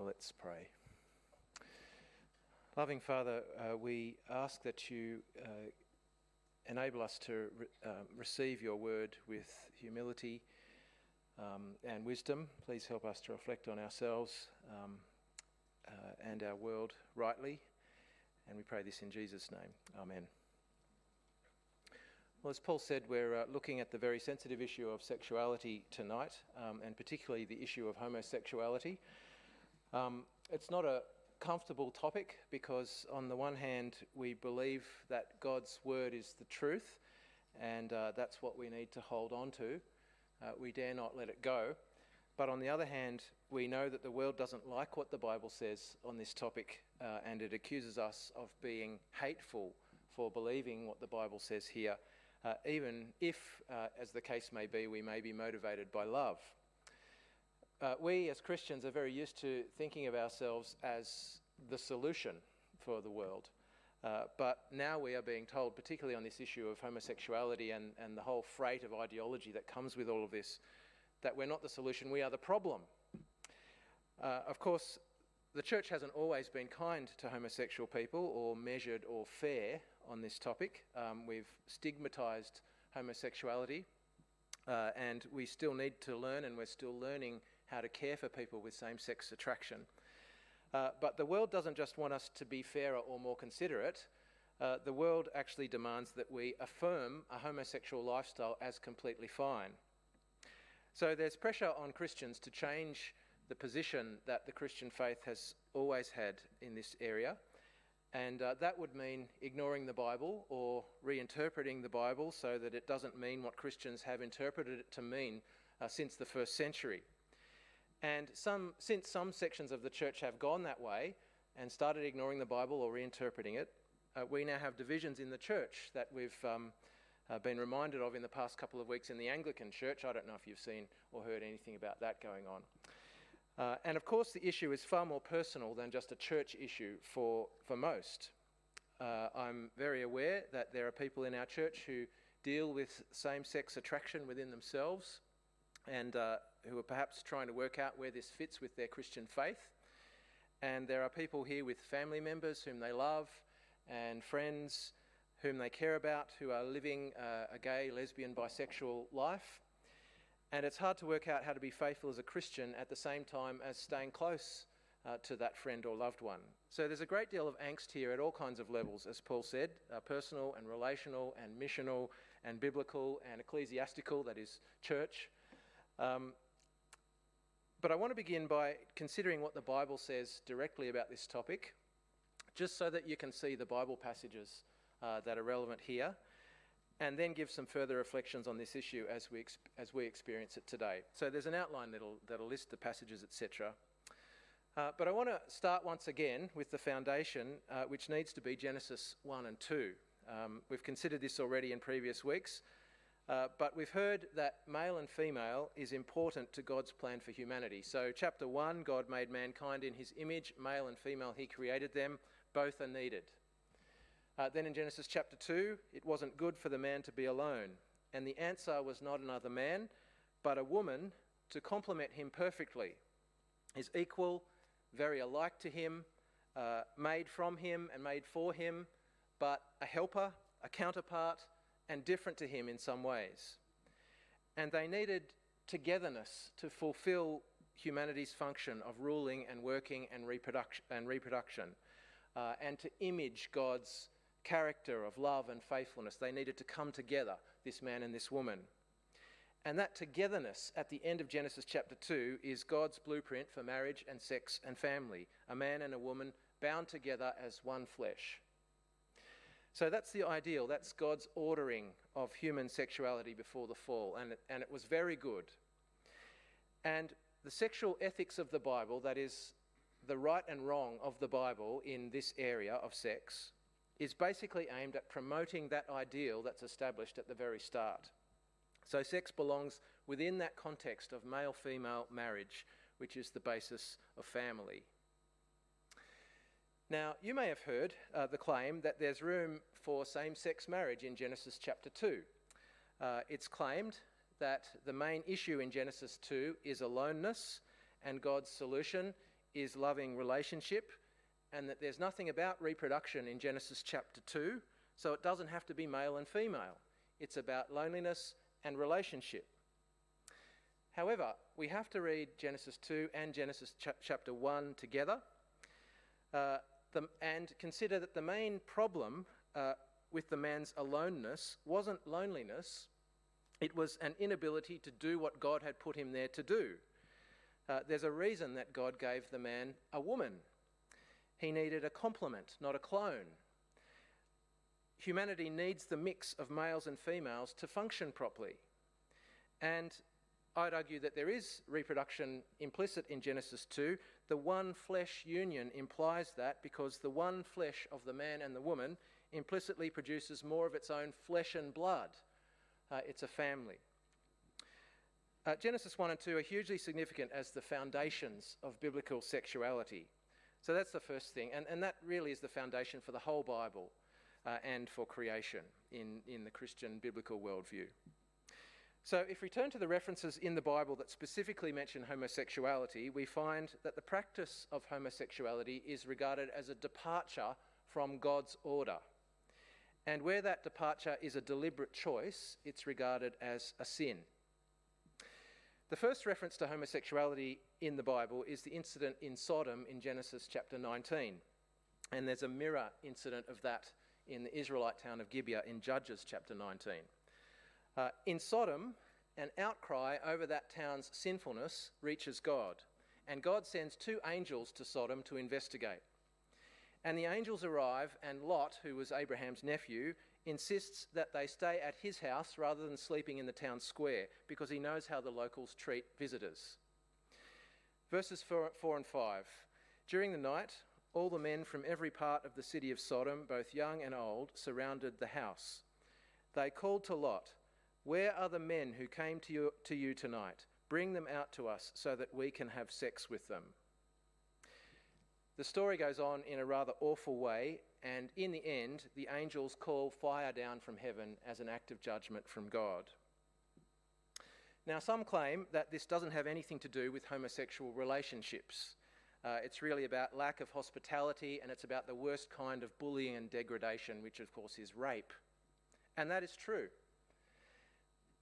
Well, let's pray. Loving Father, uh, we ask that you uh, enable us to re- uh, receive your word with humility um, and wisdom. Please help us to reflect on ourselves um, uh, and our world rightly. And we pray this in Jesus' name. Amen. Well, as Paul said, we're uh, looking at the very sensitive issue of sexuality tonight, um, and particularly the issue of homosexuality. Um, it's not a comfortable topic because, on the one hand, we believe that God's word is the truth, and uh, that's what we need to hold on to. Uh, we dare not let it go. But on the other hand, we know that the world doesn't like what the Bible says on this topic, uh, and it accuses us of being hateful for believing what the Bible says here uh, even if, uh, as the case may be, we may be motivated by love. Uh, we as Christians are very used to thinking of ourselves as the solution for the world. Uh, but now we are being told, particularly on this issue of homosexuality and, and the whole freight of ideology that comes with all of this, that we're not the solution, we are the problem. Uh, of course, the church hasn't always been kind to homosexual people or measured or fair on this topic. Um, we've stigmatised homosexuality, uh, and we still need to learn, and we're still learning how to care for people with same sex attraction. Uh, but the world doesn't just want us to be fairer or more considerate. Uh, the world actually demands that we affirm a homosexual lifestyle as completely fine. So there's pressure on Christians to change the position that the Christian faith has always had in this area. And uh, that would mean ignoring the Bible or reinterpreting the Bible so that it doesn't mean what Christians have interpreted it to mean uh, since the first century. And some, since some sections of the church have gone that way and started ignoring the Bible or reinterpreting it, uh, we now have divisions in the church that we've um, uh, been reminded of in the past couple of weeks in the Anglican church. I don't know if you've seen or heard anything about that going on. Uh, and of course, the issue is far more personal than just a church issue for, for most. Uh, I'm very aware that there are people in our church who deal with same sex attraction within themselves and uh, who are perhaps trying to work out where this fits with their Christian faith. And there are people here with family members whom they love and friends whom they care about who are living uh, a gay, lesbian, bisexual life. And it's hard to work out how to be faithful as a Christian at the same time as staying close uh, to that friend or loved one. So there's a great deal of angst here at all kinds of levels, as Paul said uh, personal and relational and missional and biblical and ecclesiastical, that is, church. Um, but I want to begin by considering what the Bible says directly about this topic, just so that you can see the Bible passages uh, that are relevant here and then give some further reflections on this issue as we, as we experience it today. So there's an outline that'll, that'll list the passages, etc. Uh, but I want to start once again with the foundation, uh, which needs to be Genesis 1 and 2. Um, we've considered this already in previous weeks, uh, but we've heard that male and female is important to God's plan for humanity. So, chapter 1, God made mankind in his image, male and female, he created them, both are needed. Uh, then in Genesis chapter 2, it wasn't good for the man to be alone. And the answer was not another man, but a woman to complement him perfectly. His equal, very alike to him, uh, made from him and made for him, but a helper, a counterpart, and different to him in some ways. And they needed togetherness to fulfill humanity's function of ruling and working and reproduction, and, reproduction, uh, and to image God's character of love and faithfulness. They needed to come together, this man and this woman. And that togetherness at the end of Genesis chapter 2 is God's blueprint for marriage and sex and family a man and a woman bound together as one flesh. So that's the ideal. That's God's ordering of human sexuality before the fall. And it, and it was very good. And the sexual ethics of the Bible, that is, the right and wrong of the Bible in this area of sex, is basically aimed at promoting that ideal that's established at the very start. So, sex belongs within that context of male female marriage, which is the basis of family. Now, you may have heard uh, the claim that there's room for same sex marriage in Genesis chapter 2. Uh, it's claimed that the main issue in Genesis 2 is aloneness, and God's solution is loving relationship, and that there's nothing about reproduction in Genesis chapter 2, so it doesn't have to be male and female. It's about loneliness and relationship. However, we have to read Genesis 2 and Genesis ch- chapter 1 together uh, the, and consider that the main problem uh, with the man's aloneness wasn't loneliness, it was an inability to do what God had put him there to do. Uh, there's a reason that God gave the man a woman. He needed a complement, not a clone. Humanity needs the mix of males and females to function properly. And I'd argue that there is reproduction implicit in Genesis 2. The one flesh union implies that because the one flesh of the man and the woman implicitly produces more of its own flesh and blood. Uh, it's a family. Uh, Genesis 1 and 2 are hugely significant as the foundations of biblical sexuality. So that's the first thing, and, and that really is the foundation for the whole Bible uh, and for creation in, in the Christian biblical worldview. So, if we turn to the references in the Bible that specifically mention homosexuality, we find that the practice of homosexuality is regarded as a departure from God's order. And where that departure is a deliberate choice, it's regarded as a sin. The first reference to homosexuality in the Bible is the incident in Sodom in Genesis chapter 19. And there's a mirror incident of that in the Israelite town of Gibeah in Judges chapter 19. Uh, in Sodom, an outcry over that town's sinfulness reaches God, and God sends two angels to Sodom to investigate. And the angels arrive, and Lot, who was Abraham's nephew, insists that they stay at his house rather than sleeping in the town square because he knows how the locals treat visitors. Verses 4, four and 5. During the night, all the men from every part of the city of Sodom, both young and old, surrounded the house. They called to Lot, Where are the men who came to you, to you tonight? Bring them out to us so that we can have sex with them. The story goes on in a rather awful way, and in the end, the angels call fire down from heaven as an act of judgment from God. Now, some claim that this doesn't have anything to do with homosexual relationships. Uh, it's really about lack of hospitality and it's about the worst kind of bullying and degradation, which, of course, is rape. And that is true.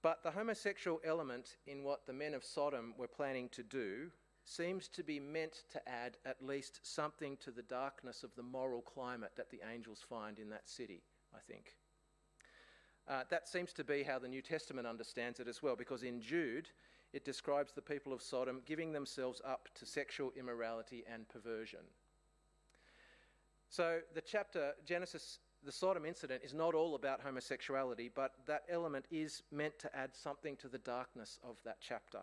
But the homosexual element in what the men of Sodom were planning to do seems to be meant to add at least something to the darkness of the moral climate that the angels find in that city, I think. Uh, that seems to be how the New Testament understands it as well, because in Jude, it describes the people of Sodom giving themselves up to sexual immorality and perversion. So, the chapter, Genesis, the Sodom incident, is not all about homosexuality, but that element is meant to add something to the darkness of that chapter.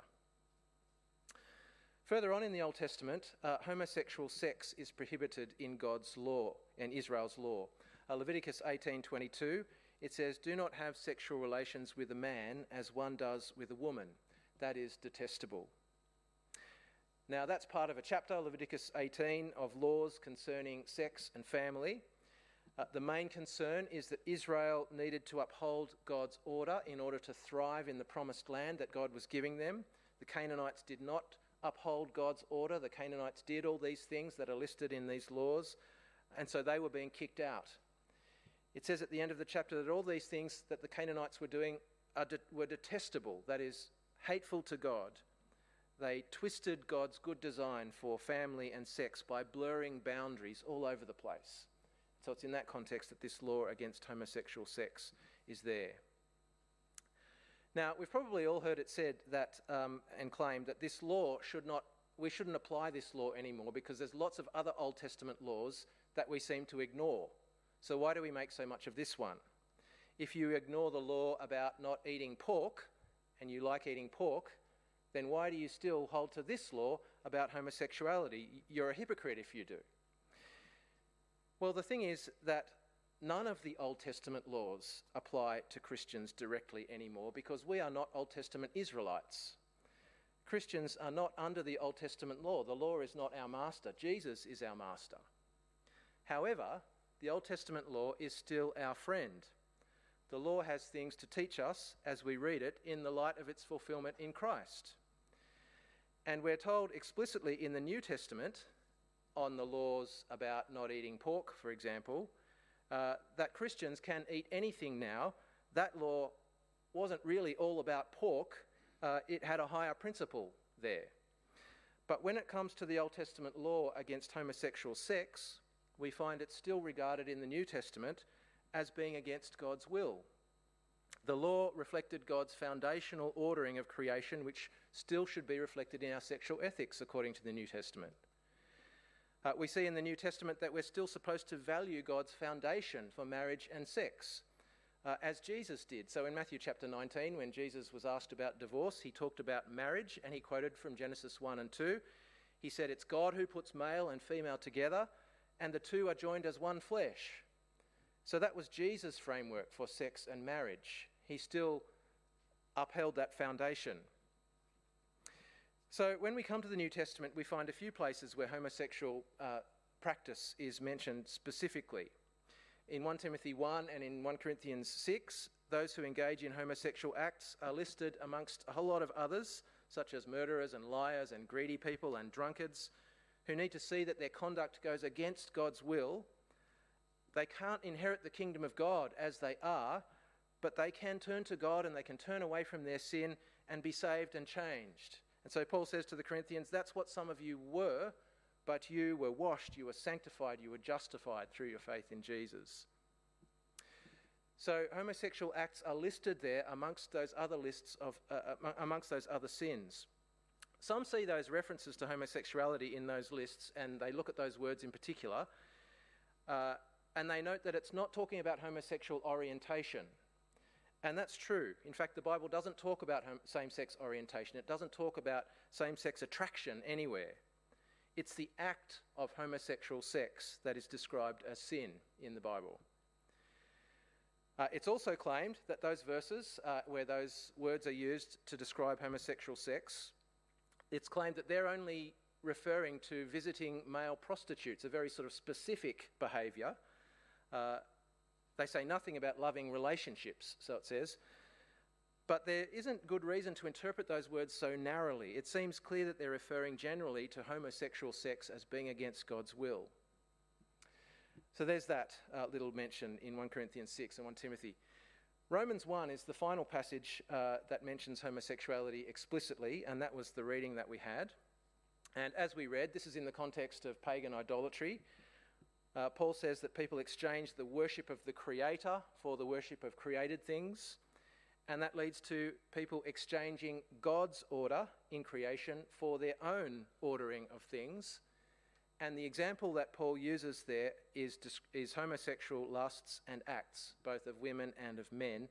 Further on in the Old Testament, uh, homosexual sex is prohibited in God's law and Israel's law. Uh, Leviticus 18:22 it says, "Do not have sexual relations with a man as one does with a woman. That is detestable." Now that's part of a chapter, Leviticus 18, of laws concerning sex and family. Uh, the main concern is that Israel needed to uphold God's order in order to thrive in the promised land that God was giving them. The Canaanites did not uphold God's order. The Canaanites did all these things that are listed in these laws, and so they were being kicked out. It says at the end of the chapter that all these things that the Canaanites were doing de- were detestable, that is, hateful to God. They twisted God's good design for family and sex by blurring boundaries all over the place. So it's in that context that this law against homosexual sex is there. Now, we've probably all heard it said that um, and claimed that this law should not, we shouldn't apply this law anymore because there's lots of other Old Testament laws that we seem to ignore. So, why do we make so much of this one? If you ignore the law about not eating pork and you like eating pork, then why do you still hold to this law about homosexuality? You're a hypocrite if you do. Well, the thing is that none of the Old Testament laws apply to Christians directly anymore because we are not Old Testament Israelites. Christians are not under the Old Testament law. The law is not our master, Jesus is our master. However, the Old Testament law is still our friend. The law has things to teach us as we read it in the light of its fulfillment in Christ. And we're told explicitly in the New Testament on the laws about not eating pork, for example, uh, that Christians can eat anything now, that law wasn't really all about pork, uh, it had a higher principle there. But when it comes to the Old Testament law against homosexual sex, we find it still regarded in the New Testament as being against God's will. The law reflected God's foundational ordering of creation, which still should be reflected in our sexual ethics according to the New Testament. Uh, we see in the New Testament that we're still supposed to value God's foundation for marriage and sex, uh, as Jesus did. So in Matthew chapter 19, when Jesus was asked about divorce, he talked about marriage and he quoted from Genesis 1 and 2. He said, It's God who puts male and female together, and the two are joined as one flesh. So that was Jesus' framework for sex and marriage. He still upheld that foundation. So when we come to the New Testament, we find a few places where homosexual uh, practice is mentioned specifically in 1 Timothy 1 and in 1 Corinthians 6, those who engage in homosexual acts are listed amongst a whole lot of others, such as murderers and liars and greedy people and drunkards, who need to see that their conduct goes against God's will. They can't inherit the kingdom of God as they are, but they can turn to God and they can turn away from their sin and be saved and changed. And so Paul says to the Corinthians, That's what some of you were but you were washed, you were sanctified, you were justified through your faith in Jesus. So homosexual acts are listed there amongst those other lists of uh, uh amongst those other sins. Some see those references to homosexuality in those lists and they look at those words in particular uh, and they note that it's not talking about homosexual orientation. And that's true. In fact, the Bible doesn't talk about same sex orientation, it doesn't talk about same sex attraction anywhere. It's the act of homosexual sex that is described as sin in the Bible. Uh, it's also claimed that those verses uh, where those words are used to describe homosexual sex, it's claimed that they're only referring to visiting male prostitutes, a very sort of specific behaviour. Uh, they say nothing about loving relationships, so it says. But there isn't good reason to interpret those words so narrowly. It seems clear that they're referring generally to homosexual sex as being against God's will. So there's that uh, little mention in 1 Corinthians 6 and 1 Timothy. Romans 1 is the final passage uh, that mentions homosexuality explicitly, and that was the reading that we had. And as we read, this is in the context of pagan idolatry. Uh, Paul says that people exchange the worship of the Creator for the worship of created things and that leads to people exchanging God's order in creation for their own ordering of things. And the example that Paul uses there is, is homosexual lusts and acts, both of women and of men,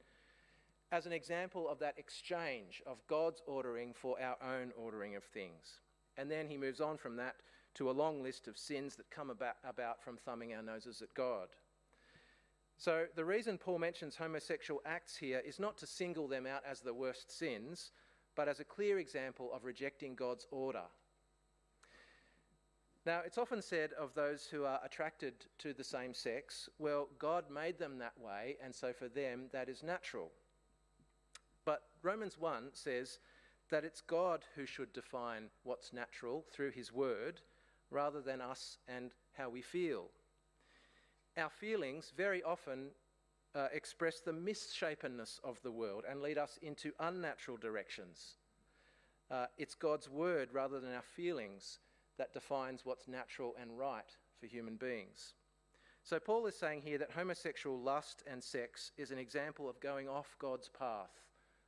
as an example of that exchange of God's ordering for our own ordering of things. And then he moves on from that to a long list of sins that come about, about from thumbing our noses at God. So, the reason Paul mentions homosexual acts here is not to single them out as the worst sins, but as a clear example of rejecting God's order. Now, it's often said of those who are attracted to the same sex, well, God made them that way, and so for them that is natural. But Romans 1 says that it's God who should define what's natural through his word rather than us and how we feel our feelings very often uh, express the misshapenness of the world and lead us into unnatural directions. Uh, it's God's word rather than our feelings that defines what's natural and right for human beings. So, Paul is saying here that homosexual lust and sex is an example of going off God's path,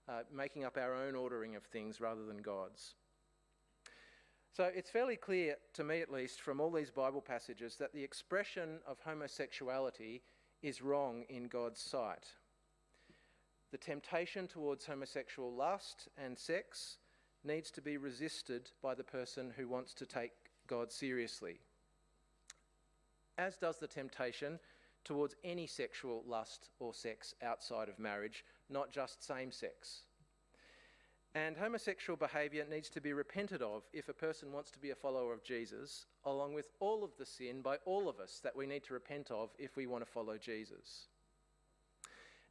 uh, making up our own ordering of things rather than God's. So it's fairly clear, to me at least, from all these Bible passages, that the expression of homosexuality is wrong in God's sight. The temptation towards homosexual lust and sex needs to be resisted by the person who wants to take God seriously, as does the temptation towards any sexual lust or sex outside of marriage, not just same sex. And homosexual behaviour needs to be repented of if a person wants to be a follower of Jesus, along with all of the sin by all of us that we need to repent of if we want to follow Jesus.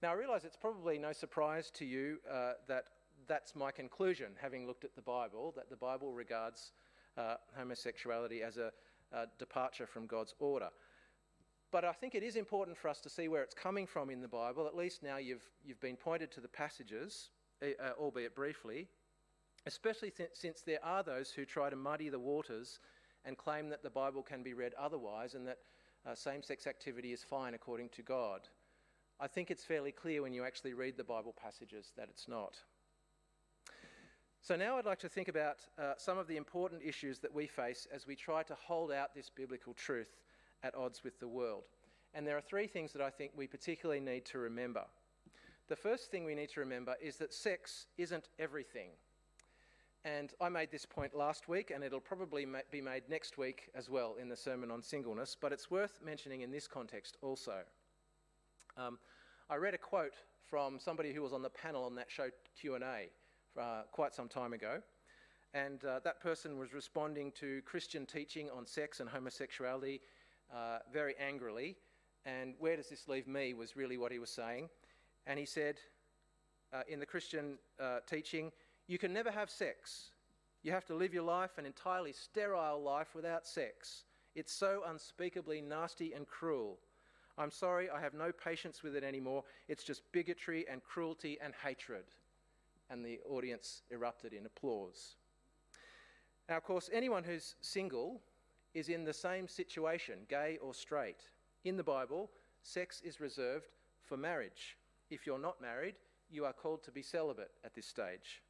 Now, I realise it's probably no surprise to you uh, that that's my conclusion, having looked at the Bible, that the Bible regards uh, homosexuality as a, departure from God's order. But I think it is important for us to see where it's coming from in the Bible. At least now you've, you've been pointed to the passages, uh, albeit briefly, especially since there are those who try to muddy the waters and claim that the Bible can be read otherwise and that uh, same sex activity is fine according to God. I think it's fairly clear when you actually read the Bible passages that it's not. So now I'd like to think about uh, some of the important issues that we face as we try to hold out this biblical truth at odds with the world. And there are three things that I think we particularly need to remember. The first thing we need to remember is that sex isn't everything. And I made this point last week, and it'll probably ma- be made next week as well in the sermon on singleness, but it's worth mentioning in this context also. Um, I read a quote from somebody who was on the panel on that show Q&A uh, quite some time ago, and uh, that person was responding to Christian teaching on sex and homosexuality uh, very angrily. And where does this leave me was really what he was saying. And he said, uh, in the Christian uh, teaching, you can never have sex. You have to live your life an entirely sterile life without sex. It's so unspeakably nasty and cruel. I'm sorry, I have no patience with it anymore. It's just bigotry and cruelty and hatred. And the audience erupted in applause. Now, of course, anyone who's single is in the same situation, gay or straight. In the Bible, sex is reserved for marriage. If you're not married, you are called to be celibate at this stage.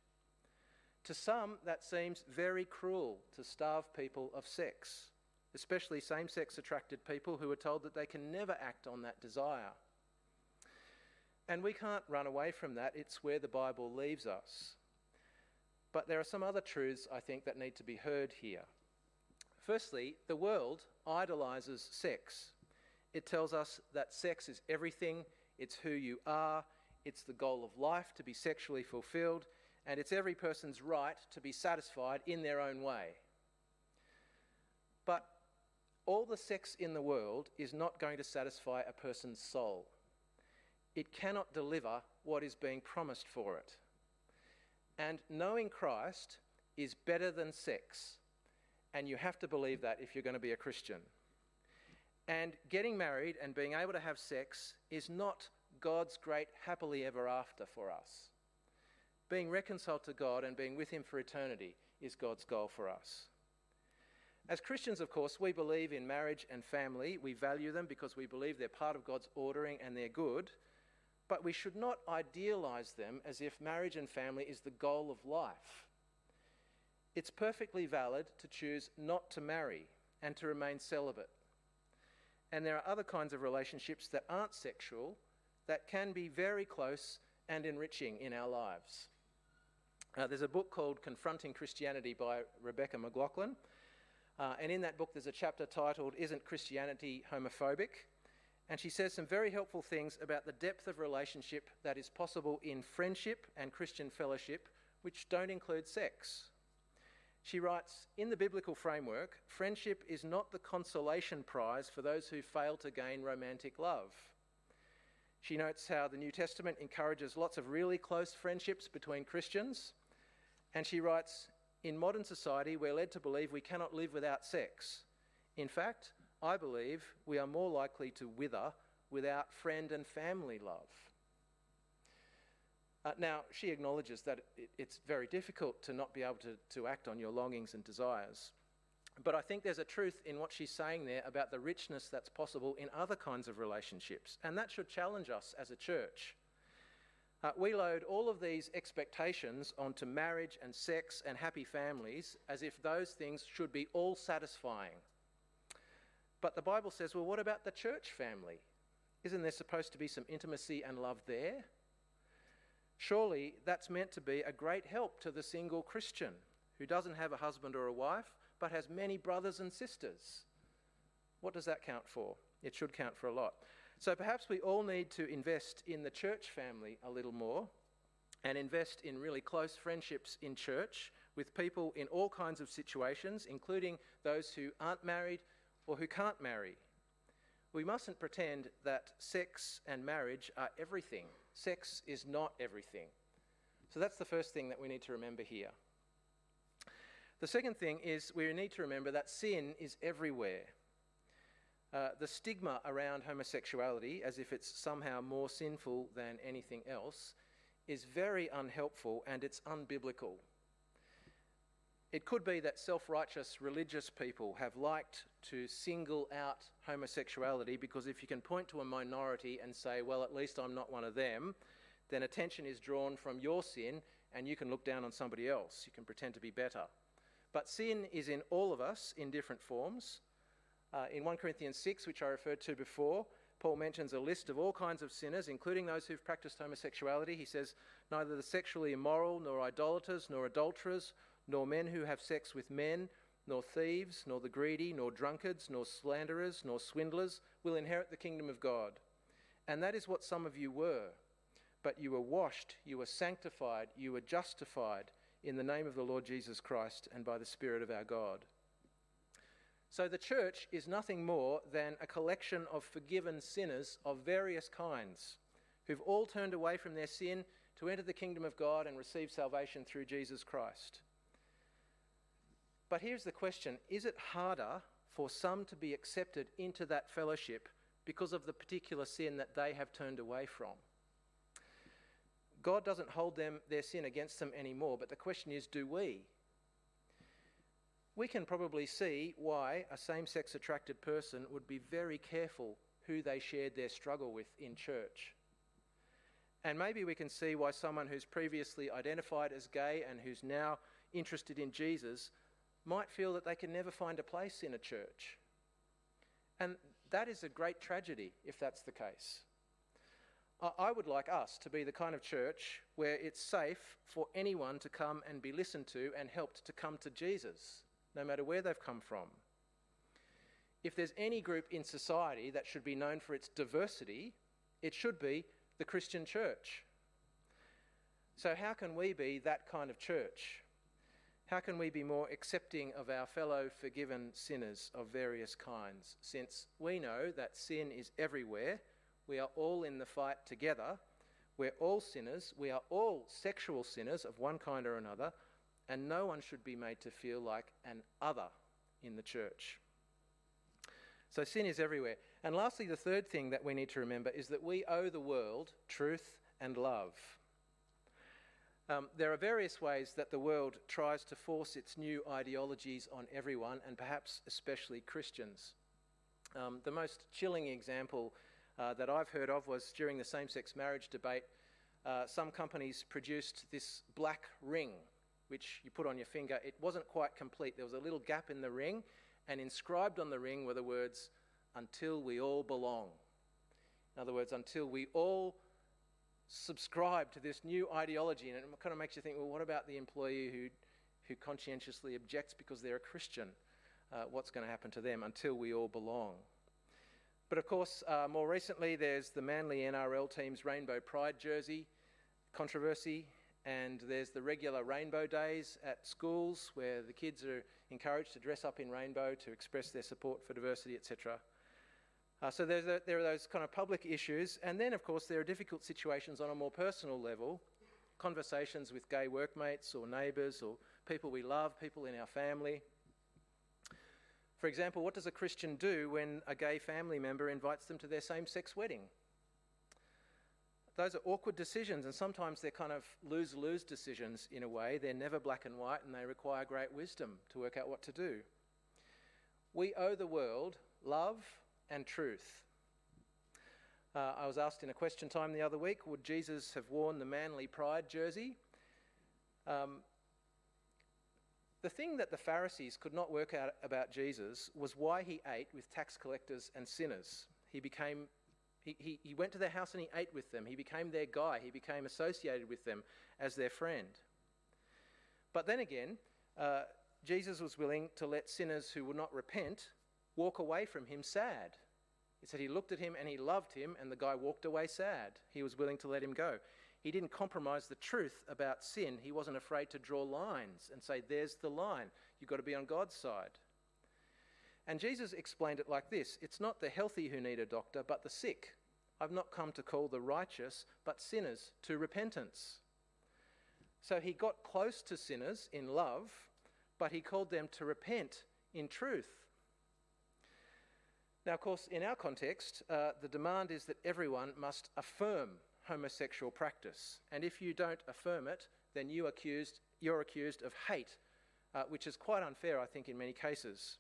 To some, that seems very cruel to starve people of sex, especially same sex attracted people who are told that they can never act on that desire. And we can't run away from that, it's where the Bible leaves us. But there are some other truths I think that need to be heard here. Firstly, the world idolizes sex. It tells us that sex is everything, it's who you are, it's the goal of life to be sexually fulfilled, and it's every person's right to be satisfied in their own way. But all the sex in the world is not going to satisfy a person's soul. It cannot deliver what is being promised for it. And knowing Christ is better than sex and you have to believe that if you're going to be a Christian. And getting married and being able to have sex is not God's great happily ever after for us. Being reconciled to God and being with Him for eternity is God's goal for us. As Christians, of course, we believe in marriage and family. We value them because we believe they're part of God's ordering and they're good. But we should not idealize them as if marriage and family is the goal of life. It's perfectly valid to choose not to marry and to remain celibate. And there are other kinds of relationships that aren't sexual that can be very close and enriching in our lives. Uh, there's a book called Confronting Christianity by Rebecca McLaughlin. Uh, and in that book, there's a chapter titled Isn't Christianity Homophobic? And she says some very helpful things about the depth of relationship that is possible in friendship and Christian fellowship, which don't include sex. She writes In the biblical framework, friendship is not the consolation prize for those who fail to gain romantic love. She notes how the New Testament encourages lots of really close friendships between Christians. And she writes In modern society, we're led to believe we cannot live without sex. In fact, I believe we are more likely to wither without friend and family love. Uh, now, she acknowledges that it, it's very difficult to not be able to, to act on your longings and desires. But I think there's a truth in what she's saying there about the richness that's possible in other kinds of relationships, and that should challenge us as a church. Uh, we load all of these expectations onto marriage and sex and happy families as if those things should be all satisfying. But the Bible says, well, what about the church family? Isn't there supposed to be some intimacy and love there? Surely that's meant to be a great help to the single Christian who doesn't have a husband or a wife but has many brothers and sisters. What does that count for? It should count for a lot. So perhaps we all need to invest in the church family a little more and invest in really close friendships in church with people in all kinds of situations, including those who aren't married or who can't marry. We mustn't pretend that sex and marriage are everything. Sex is not everything. So that's the first thing that we need to remember here. The second thing is we need to remember that sin is everywhere. Uh, the stigma around homosexuality, as if it's somehow more sinful than anything else, is very unhelpful and it's unbiblical. It could be that self righteous religious people have liked to single out homosexuality because if you can point to a minority and say, well, at least I'm not one of them, then attention is drawn from your sin and you can look down on somebody else. You can pretend to be better. But sin is in all of us in different forms. Uh, in 1 Corinthians 6, which I referred to before, Paul mentions a list of all kinds of sinners, including those who've practiced homosexuality. He says, Neither the sexually immoral, nor idolaters, nor adulterers, nor men who have sex with men, nor thieves, nor the greedy, nor drunkards, nor slanderers, nor swindlers will inherit the kingdom of God. And that is what some of you were. But you were washed, you were sanctified, you were justified in the name of the Lord Jesus Christ and by the Spirit of our God. So the church is nothing more than a collection of forgiven sinners of various kinds who've all turned away from their sin to enter the kingdom of God and receive salvation through Jesus Christ. But here's the question Is it harder for some to be accepted into that fellowship because of the particular sin that they have turned away from? God doesn't hold them, their sin against them anymore, but the question is do we? We can probably see why a same sex attracted person would be very careful who they shared their struggle with in church. And maybe we can see why someone who's previously identified as gay and who's now interested in Jesus might feel that they can never find a place in a church. And that is a great tragedy if that's the case. I would like us to be the kind of church where it's safe for anyone to come and be listened to and helped to come to Jesus, no matter where they've come from. If there's any group in society that should be known for its diversity, it should be the Christian church. So, how can we be that kind of church? How can we be more accepting of our fellow forgiven sinners of various kinds, since we know that sin is everywhere? We are all in the fight together. We're all sinners. We are all sexual sinners of one kind or another, and no one should be made to feel like an other in the church. So sin is everywhere. And lastly, the third thing that we need to remember is that we owe the world truth and love. Um, there are various ways that the world tries to force its new ideologies on everyone, and perhaps especially Christians. Um, the most chilling example uh, that I've heard of was during the same sex marriage debate. Uh, some companies produced this black ring, which you put on your finger. It wasn't quite complete, there was a little gap in the ring, and inscribed on the ring were the words, Until we all belong. In other words, until we all subscribe to this new ideology. And it kind of makes you think, well, what about the employee who, who conscientiously objects because they're a Christian? Uh, what's going to happen to them until we all belong? But of course, uh, more recently, there's the Manly NRL team's Rainbow Pride jersey controversy, and there's the regular Rainbow Days at schools where the kids are encouraged to dress up in rainbow to express their support for diversity, etc. Uh, so there are those kind of public issues, and then, of course, there are difficult situations on a more personal level conversations with gay workmates or neighbours or people we love, people in our family. For example, what does a Christian do when a gay family member invites them to their same sex wedding? Those are awkward decisions, and sometimes they're kind of lose lose decisions in a way. They're never black and white, and they require great wisdom to work out what to do. We owe the world love and truth. Uh, I was asked in a question time the other week would Jesus have worn the Manly Pride jersey? Um, the thing that the Pharisees could not work out about Jesus was why he ate with tax collectors and sinners. He became he, he, he went to their house and he ate with them. He became their guy. He became associated with them as their friend. But then again, uh, Jesus was willing to let sinners who would not repent walk away from him sad. He said he looked at him and he loved him, and the guy walked away sad. He was willing to let him go. He didn't compromise the truth about sin. He wasn't afraid to draw lines and say, There's the line. You've got to be on God's side. And Jesus explained it like this It's not the healthy who need a doctor, but the sick. I've not come to call the righteous, but sinners to repentance. So he got close to sinners in love but he called them to repent in truth. Now, of course, in our context, uh, the demand is that everyone must affirm homosexual practice. And if you don't affirm it, then you accused, you're accused of hate, uh, which is quite unfair, I think, in many cases.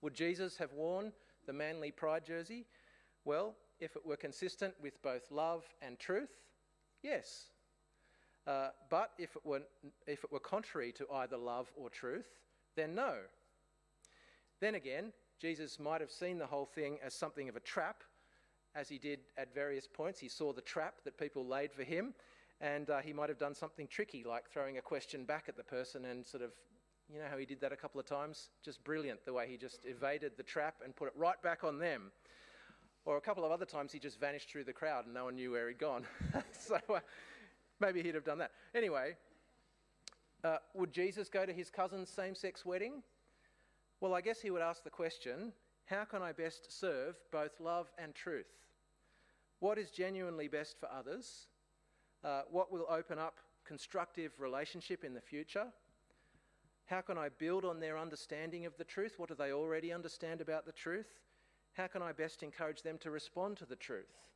Would Jesus have worn the manly pride jersey? Well, if it were consistent with both love and truth, yes. Uh, but if it, were, if it were contrary to either love or truth, then no. Then again, Jesus might have seen the whole thing as something of a trap, as he did at various points. He saw the trap that people laid for him, and uh, he might have done something tricky, like throwing a question back at the person and sort of, you know how he did that a couple of times? Just brilliant, the way he just evaded the trap and put it right back on them. Or a couple of other times he just vanished through the crowd and no one knew where he'd gone. so uh, maybe he'd have done that. Anyway, uh, would Jesus go to his cousin's same sex wedding? Well, I guess he would ask the question how can I best serve both love and truth? What is genuinely best for others? Uh, what will open up constructive relationship in the future? How can I build on their understanding of the truth? What do they already understand about the truth? How can I best encourage them to respond to the truth?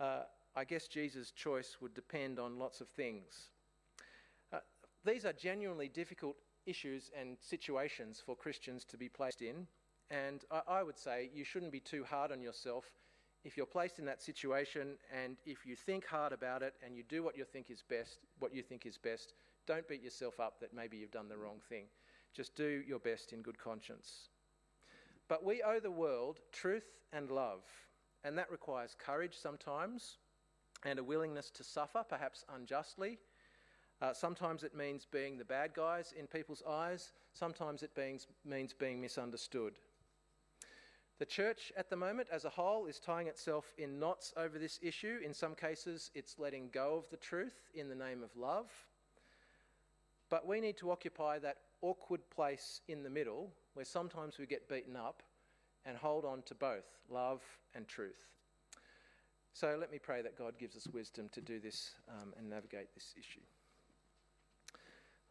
Uh, I guess Jesus' choice would depend on lots of things. Uh, these are genuinely difficult issues and situations for Christians to be placed in. And I, I, would say you shouldn't be too hard on yourself if you're placed in that situation and if you think hard about it and you do what you think is best, what you think is best, don't beat yourself up that maybe you've done the wrong thing. Just do your best in good conscience. But we owe the world truth and love, and that requires courage sometimes and a willingness to suffer, perhaps unjustly uh, sometimes it means being the bad guys in people's eyes, sometimes it means, means being misunderstood. The church at the moment, as a whole, is tying itself in knots over this issue. In some cases, it's letting go of the truth in the name of love. But we need to occupy that awkward place in the middle where sometimes we get beaten up and hold on to both love and truth. So let me pray that God gives us wisdom to do this um, and navigate this issue.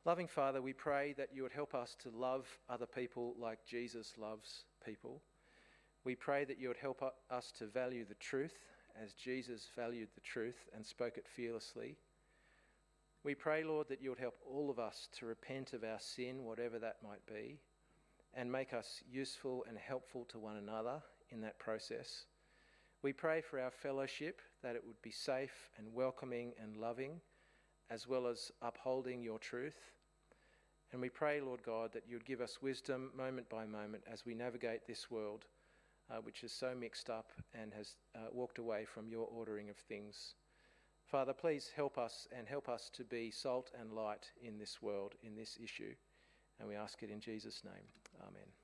Loving Father, we pray that you would help us to love other people like Jesus loves people. We pray that you would help us to value the truth as Jesus valued the truth and spoke it fearlessly. We pray, Lord, that you would help all of us to repent of our sin, whatever that might be, and make us useful and helpful to one another in that process. We pray for our fellowship that it would be safe and welcoming and loving as well as upholding your truth. And we pray, Lord God, that you would give us wisdom moment by moment as we navigate this world, uh, which is so mixed up and has uh, walked away from your ordering of things. Father, please help us and help us to be salt and light in this world, in this issue. And we ask it in Jesus' name. Amen.